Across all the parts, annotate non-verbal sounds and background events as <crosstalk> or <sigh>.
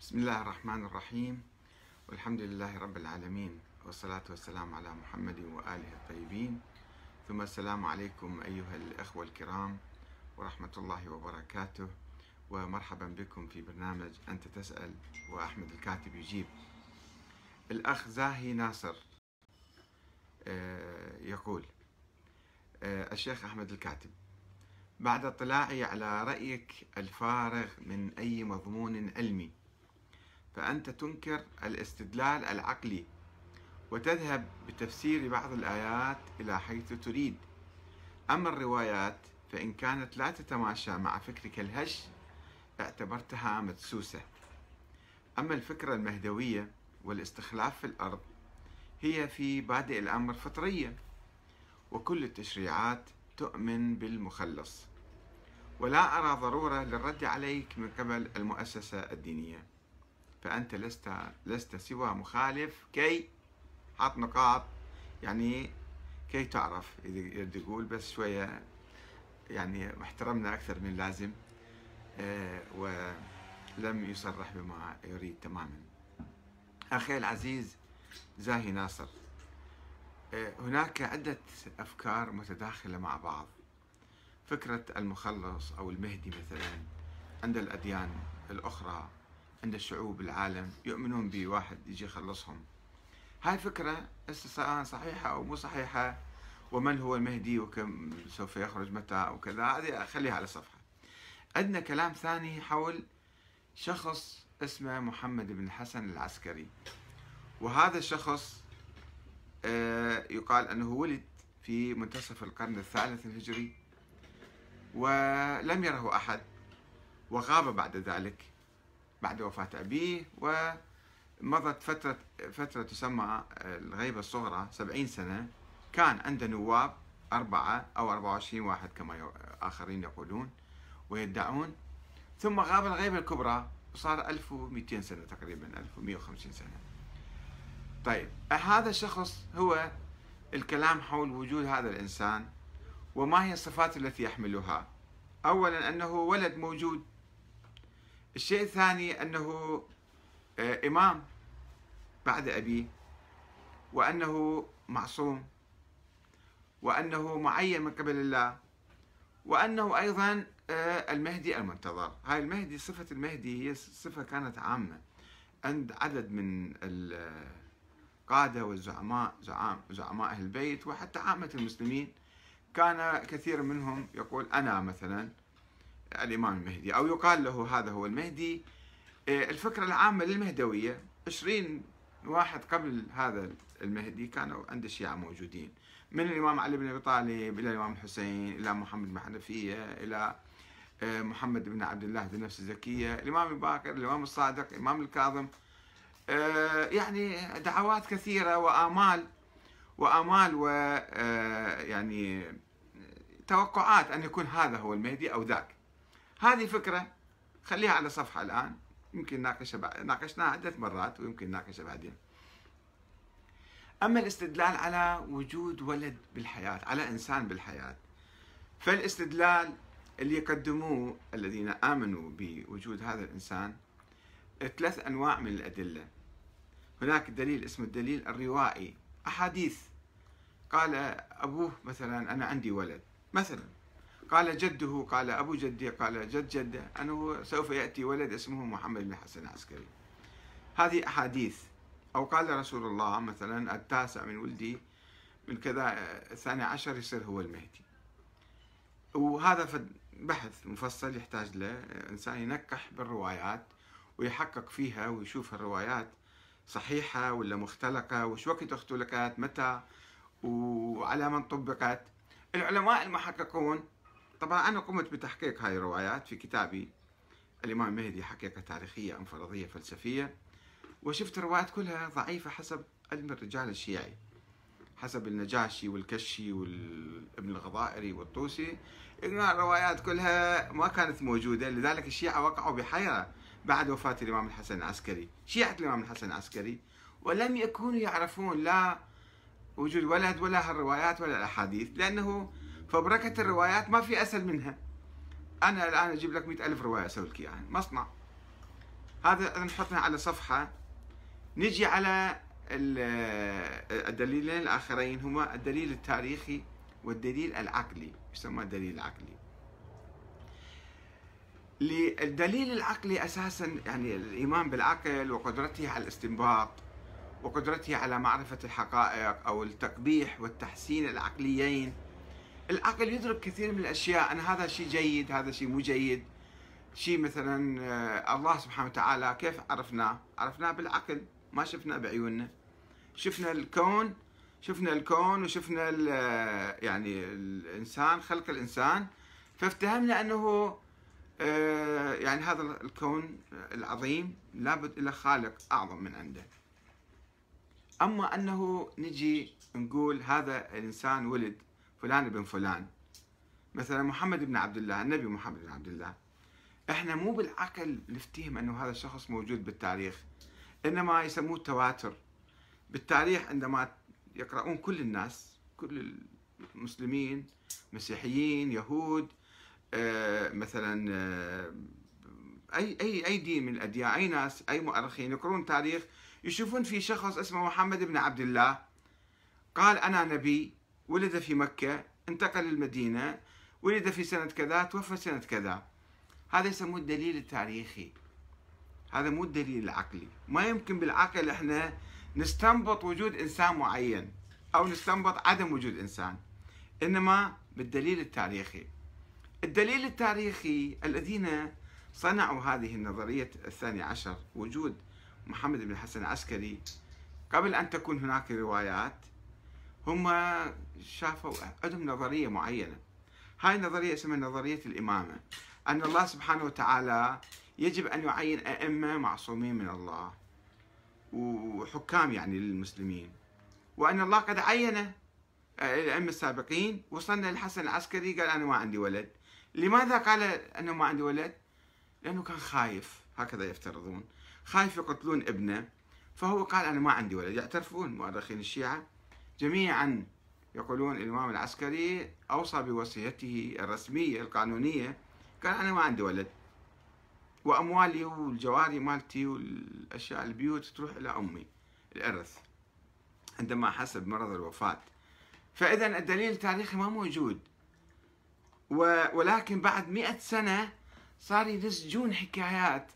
بسم الله الرحمن الرحيم. والحمد لله رب العالمين والصلاة والسلام على محمد وآله الطيبين. ثم السلام عليكم أيها الأخوة الكرام ورحمة الله وبركاته. ومرحبا بكم في برنامج أنت تسأل وأحمد الكاتب يجيب. الأخ زاهي ناصر آه، يقول آه، الشيخ أحمد الكاتب بعد اطلاعي على رأيك الفارغ من أي مضمون علمي؟ فأنت تنكر الاستدلال العقلي وتذهب بتفسير بعض الآيات إلى حيث تريد. أما الروايات فإن كانت لا تتماشى مع فكرك الهش اعتبرتها مدسوسة. أما الفكرة المهدوية والاستخلاف في الأرض هي في بادئ الأمر فطرية وكل التشريعات تؤمن بالمخلص. ولا أرى ضرورة للرد عليك من قبل المؤسسة الدينية. فأنت لست لست سوى مخالف كي حط نقاط. يعني كي تعرف إذا يقول بس شوية يعني احترمنا أكثر من اللازم آه، ولم يصرح بما يريد تماما. أخي العزيز زاهي ناصر آه، هناك عدة أفكار متداخلة مع بعض. فكرة المخلص أو المهدي مثلا عند الأديان الأخرى عند الشعوب العالم يؤمنون بواحد يجي يخلصهم. هاي فكرة سواء صحيحة أو مو صحيحة ومن هو المهدي وكم سوف يخرج متى وكذا هذه خليها على صفحة عندنا كلام ثاني حول شخص اسمه محمد بن الحسن العسكري. وهذا الشخص آه، يقال أنه ولد في منتصف القرن الثالث الهجري ولم يره أحد وغاب بعد ذلك. بعد وفاة أبيه ومضت فترة فترة تسمى الغيبة الصغرى سبعين سنة. كان عنده نواب أربعة أو أربعة وعشرين واحد كما آخرين يقولون ويدعون. ثم غاب الغيبة الكبرى وصار 1200 سنة تقريبا 1150 سنة. طيب هذا الشخص هو الكلام حول وجود هذا الإنسان وما هي الصفات التي يحملها؟ أولا أنه ولد موجود الشيء الثاني أنه آه، إمام بعد أبيه وأنه معصوم وأنه معين من قبل الله وأنه أيضا آه، المهدي المنتظر. هاي المهدي صفة المهدي هي صفة كانت عامة. عند عدد من القادة والزعماء زعماء أهل البيت وحتى عامة المسلمين كان كثير منهم يقول أنا مثلا الإمام المهدي أو يقال له هذا هو المهدي. آه، الفكرة العامة للمهدوية 20 واحد قبل هذا المهدي كانوا عند الشيعة موجودين. من الإمام علي بن أبي طالب إلى الإمام الحسين إلى محمد بن حنفية إلى آه، محمد بن عبد الله ذو النفس الزكية الإمام الباقر الإمام الصادق الإمام الكاظم. آه، يعني دعوات كثيرة وآمال وآمال و يعني توقعات أن يكون هذا هو المهدي أو ذاك. هذه فكرة خليها على صفحة الآن. يمكن ناقشها ناقشناها عدة مرات ويمكن ناقشها بعدين. أما الاستدلال على وجود ولد بالحياة على إنسان بالحياة فالاستدلال اللي يقدموه الذين آمنوا بوجود هذا الإنسان ثلاث أنواع من الأدلة. هناك دليل اسمه الدليل الروائي أحاديث. قال أبوه مثلا أنا عندي ولد. مثلا قال جده قال أبو جدي قال جد جده أنه سوف يأتي ولد اسمه محمد بن حسن العسكري. هذه أحاديث. أو قال رسول الله مثلا التاسع من ولدي من كذا الثاني عشر يصير هو المهدي. وهذا بحث مفصل يحتاج له. إنسان ينكح بالروايات ويحقق فيها ويشوف الروايات صحيحة ولا مختلقة وش وقت اختلقت متى وعلى من طبقت. العلماء المحققون طبعا أنا قمت بتحقيق هاي الروايات في كتابي. الإمام المهدي حقيقة تاريخية أم فرضية فلسفية. وشفت الروايات كلها ضعيفة حسب علم الرجال الشيعي. حسب النجاشي والكشي والابن الغضائري والطوسي. إن الروايات كلها ما كانت موجودة لذلك الشيعة وقعوا بحيرة بعد وفاة الإمام الحسن العسكري. شيعة الإمام الحسن العسكري. ولم يكونوا يعرفون لا وجود ولد ولا هالروايات ولا الأحاديث لأنه فبركة الروايات ما في أسهل منها. أنا الآن أجيب لك مئة ألف رواية أسوي لك إياها. مصنع. هذا نحطنا على صفحة. نجي على الدليلين الآخرين هما الدليل التاريخي والدليل العقلي. يسمى الدليل العقلي؟ الدليل العقلي أساسا يعني الإيمان بالعقل وقدرته على الاستنباط وقدرته على معرفة الحقائق أو التقبيح والتحسين العقليين. العقل يدرك كثير من الأشياء. ان هذا شيء جيد هذا شيء مو جيد. شيء مثلا آه، الله سبحانه وتعالى كيف عرفناه؟ عرفناه بالعقل ما شفناه بعيوننا. شفنا الكون شفنا الكون وشفنا يعني الإنسان خلق الإنسان. فافتهمنا أنه آه، يعني هذا الكون العظيم لابد له خالق أعظم من عنده. أما أنه نجي نقول هذا الإنسان ولد فلان بن فلان. مثلا محمد بن عبد الله النبي محمد بن عبد الله. إحنا مو بالعقل نفتهم إنه هذا الشخص موجود بالتاريخ. إنما يسموه التواتر. بالتاريخ عندما يقرؤون كل الناس كل المسلمين مسيحيين يهود آه، مثلا آه، أي أي أي دين من الأديان أي ناس أي مؤرخين يقرون تاريخ يشوفون في شخص اسمه محمد بن عبد الله. قال أنا نبي ولد في مكة انتقل للمدينة ولد في سنة كذا توفى سنة كذا. هذا يسموه الدليل التاريخي. هذا مو الدليل العقلي. ما يمكن بالعقل إحنا نستنبط وجود إنسان معين أو نستنبط عدم وجود إنسان إنما بالدليل التاريخي. الدليل التاريخي الذين صنعوا هذه النظرية الثانية عشر وجود محمد بن الحسن العسكري. قبل أن تكون هناك روايات هم شافوا عندهم نظرية معينة. هاي النظرية اسمها نظرية الإمامة. أن الله سبحانه وتعالى يجب أن يعين أئمة معصومين من الله وحكام يعني للمسلمين. وأن الله قد عين الأئمة السابقين. وصلنا للحسن العسكري قال أنا ما عندي ولد. لماذا قال أنه ما عندي ولد؟ لأنه كان خايف. هكذا يفترضون. خايف يقتلون ابنه. فهو قال أنا ما عندي ولد. يعترفون مؤرخين الشيعة. جميعا يقولون الإمام العسكري أوصى بوصيته الرسمية القانونية قال أنا ما عندي ولد. وأموالي والجواري مالتي والأشياء البيوت تروح إلى أمي الإرث عندما حسب مرض الوفاة. فإذا الدليل التاريخي ما موجود. ولكن بعد مئة سنة صار يدسجون حكايات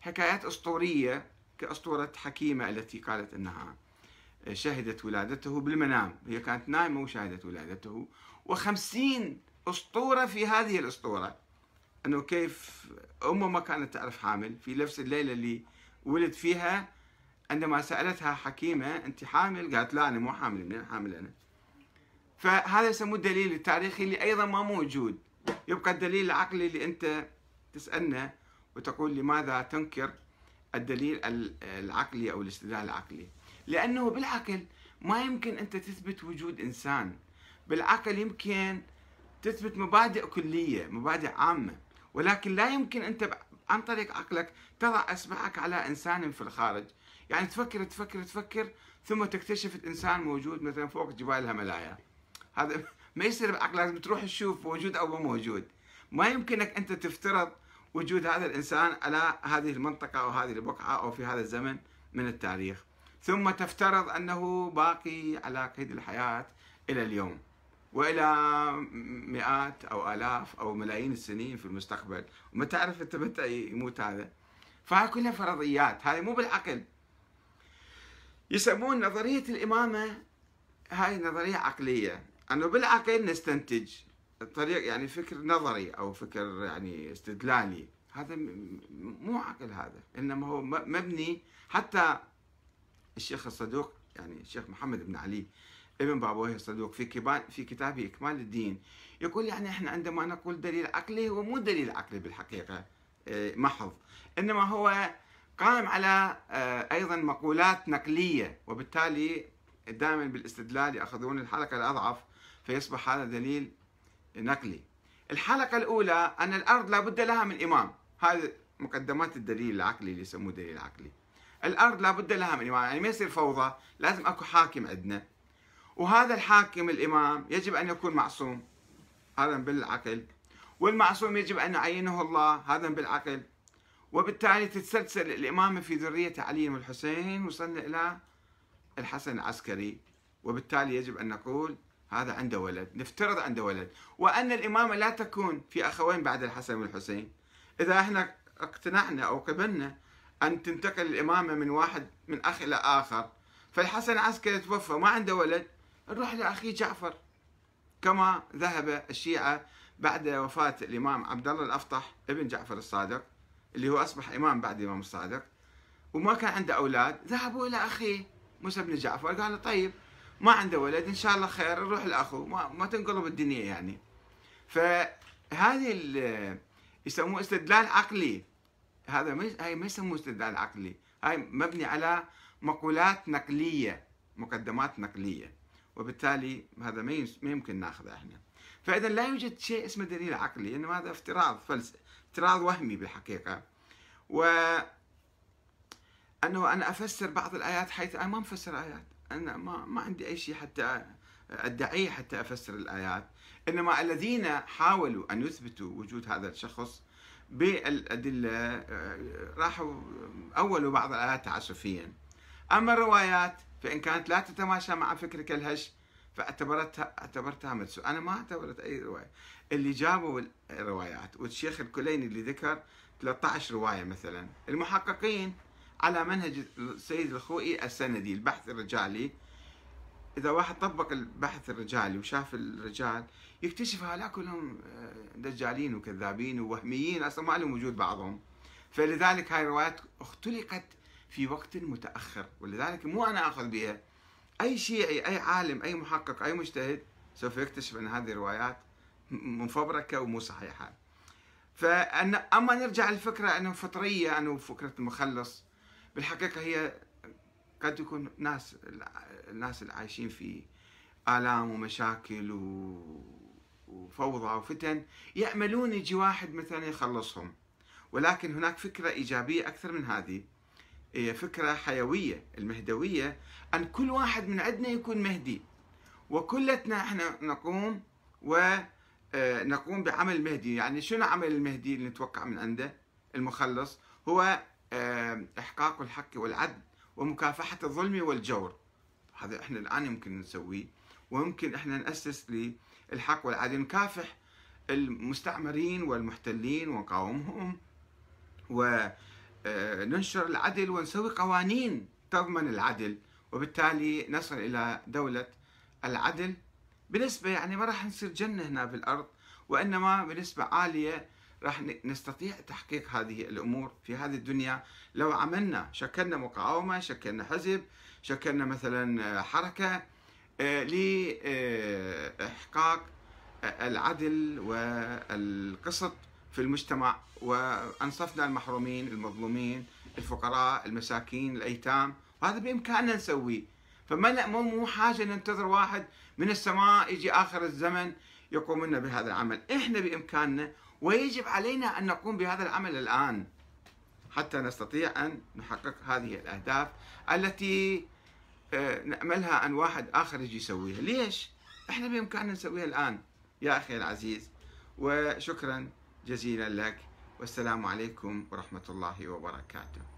حكايات أسطورية كأسطورة حكيمة التي قالت أنها. شهدت ولادته بالمنام. هي كانت نايمة وشاهدت ولادته. وخمسين أسطورة في هذه الأسطورة. أنه كيف أمه ما كانت تعرف حامل. في نفس الليلة اللي ولد فيها عندما سألتها حكيمة أنت حامل؟ قالت لا أنا مو حامل منين حامل أنا. فهذا يسموه الدليل التاريخي اللي أيضا ما موجود. يبقى الدليل العقلي اللي أنت تسألنا وتقول لماذا تنكر الدليل العقلي أو الاستدلال العقلي. لأنه بالعقل ما يمكن أنت تثبت وجود إنسان. بالعقل يمكن تثبت مبادئ كلية مبادئ عامة. ولكن لا يمكن أنت عن طريق عقلك تضع اصبعك على إنسان في الخارج. يعني تفكر تفكر تفكر ثم تكتشف إنسان موجود مثلا فوق جبال الهملايا هذا <laughs> ما يصير بعقل لازم تروح تشوف موجود مو موجود. ما يمكنك أنت تفترض وجود هذا الإنسان على هذه المنطقة أو هذه البقعة أو في هذا الزمن من التاريخ. ثم تفترض أنه باقي على قيد الحياة إلى اليوم وإلى مئات أو آلاف أو ملايين السنين في المستقبل. وما تعرف أنت متى يموت هذا. فهذه كلها فرضيات. هذه مو بالعقل. يسمون نظرية الإمامة هاي نظرية عقلية. أنه بالعقل نستنتج الطريق يعني فكر نظري أو فكر يعني استدلالي. هذا مو عقل هذا. إنما هو مبني حتى الشيخ الصدوق يعني الشيخ محمد بن علي ابن بابويه الصدوق في في كتابه إكمال الدين يقول يعني إحنا عندما نقول دليل عقلي هو مو دليل عقلي بالحقيقة آه، محض. إنما هو قائم على آه، أيضا مقولات نقلية وبالتالي دائما بالاستدلال يأخذون الحلقة الأضعف فيصبح هذا دليل نقلي. الحلقة الأولى أن الأرض لابد لها من إمام. هذه مقدمات الدليل العقلي اللي يسموه دليل عقلي. الأرض لابد لها من إمام يعني ما يصير فوضى لازم أكو حاكم عندنا. وهذا الحاكم الإمام يجب أن يكون معصوم هذا بالعقل. والمعصوم يجب أن يعينه الله هذا بالعقل. وبالتالي تتسلسل الإمامة في ذرية علي والحسين وصلنا إلى الحسن العسكري. وبالتالي يجب أن نقول هذا عنده ولد نفترض عنده ولد. وأن الإمامة لا تكون في أخوين بعد الحسن والحسين. إذا إحنا اقتنعنا أو قبلنا أن تنتقل الإمامة من واحد من أخ إلى آخر. فالحسن العسكري توفى ما عنده ولد. نروح لأخيه جعفر. كما ذهب الشيعة بعد وفاة الإمام عبد الله الأفطح ابن جعفر الصادق اللي هو أصبح إمام بعد الإمام الصادق. وما كان عنده أولاد ذهبوا إلى أخيه موسى بن جعفر. قال طيب ما عنده ولد إن شاء الله خير نروح لأخوه. ما, ما تنقلب الدنيا يعني. فهذه يسموه استدلال عقلي. هذا ما هاي ما يسموه استدلال عقلي هاي مبني على مقولات نقلية مقدمات نقلية. وبالتالي هذا ما يمكن ناخذه إحنا. فإذا لا يوجد شيء اسمه دليل عقلي إنما هذا افتراض فلس افتراض وهمي بالحقيقة. و أنه أنا أفسر بعض الآيات حيث أنا ما مفسر آيات. أنا ما ما عندي أي شيء حتى أدعيه حتى أفسر الآيات. إنما الذين حاولوا أن يثبتوا وجود هذا الشخص بالأدلة راحوا اولوا بعض الآيات تعسفيا. أما الروايات فإن كانت لا تتماشى مع فكرك الهش فاعتبرتها اعتبرتها مدسوس أنا ما اعتبرت أي رواية. اللي جابوا الروايات والشيخ الكليني اللي ذكر 13 رواية مثلا المحققين على منهج السيد الخوئي السندي البحث الرجالي إذا واحد طبق البحث الرجالي وشاف الرجال يكتشف هؤلاء كلهم آه، دجالين وكذابين ووهميين أصلا ما لهم وجود بعضهم. فلذلك هاي الروايات اختلقت في وقت متأخر ولذلك مو أنا آخذ بها. أي شيعي أي عالم أي محقق أي مجتهد سوف يكتشف أن هذه الروايات مفبركه ومو صحيحة. فأن أما نرجع للفكرة أنه فطرية أنه فكرة المخلص بالحقيقة هي قد يكون ناس الناس اللي عايشين في آلام ومشاكل وفوضى وفتن يأملون يجي واحد مثلا يخلصهم. ولكن هناك فكرة إيجابية أكثر من هذه. هي فكرة حيوية المهدوية أن كل واحد من عندنا يكون مهدي. وكلتنا إحنا نقوم ونقوم آه، بعمل المهدي يعني شنو عمل المهدي اللي نتوقع من عنده؟ المخلص هو آه، إحقاق الحق والعدل. ومكافحة الظلم والجور. هذا إحنا الآن يمكن نسويه ويمكن إحنا نأسس للحق والعدل نكافح المستعمرين والمحتلين ونقاومهم وننشر العدل ونسوي قوانين تضمن العدل وبالتالي نصل إلى دولة العدل. بنسبة يعني ما راح نصير جنة هنا في الأرض وإنما بنسبة عالية راح نستطيع تحقيق هذه الأمور في هذه الدنيا. لو عملنا شكلنا مقاومة شكلنا حزب شكلنا مثلا حركة آه، لاحقاق العدل والقسط في المجتمع. وأنصفنا المحرومين المظلومين الفقراء المساكين الأيتام. وهذا بإمكاننا نسويه فما مو حاجة ننتظر واحد من السماء يجي آخر الزمن يقوم لنا بهذا العمل إحنا بإمكاننا ويجب علينا أن نقوم بهذا العمل الآن حتى نستطيع أن نحقق هذه الأهداف التي آه، نأملها أن واحد آخر يجي يسويها، ليش؟ إحنا بإمكاننا نسويها الآن يا أخي العزيز وشكرا جزيلا لك والسلام عليكم ورحمة الله وبركاته.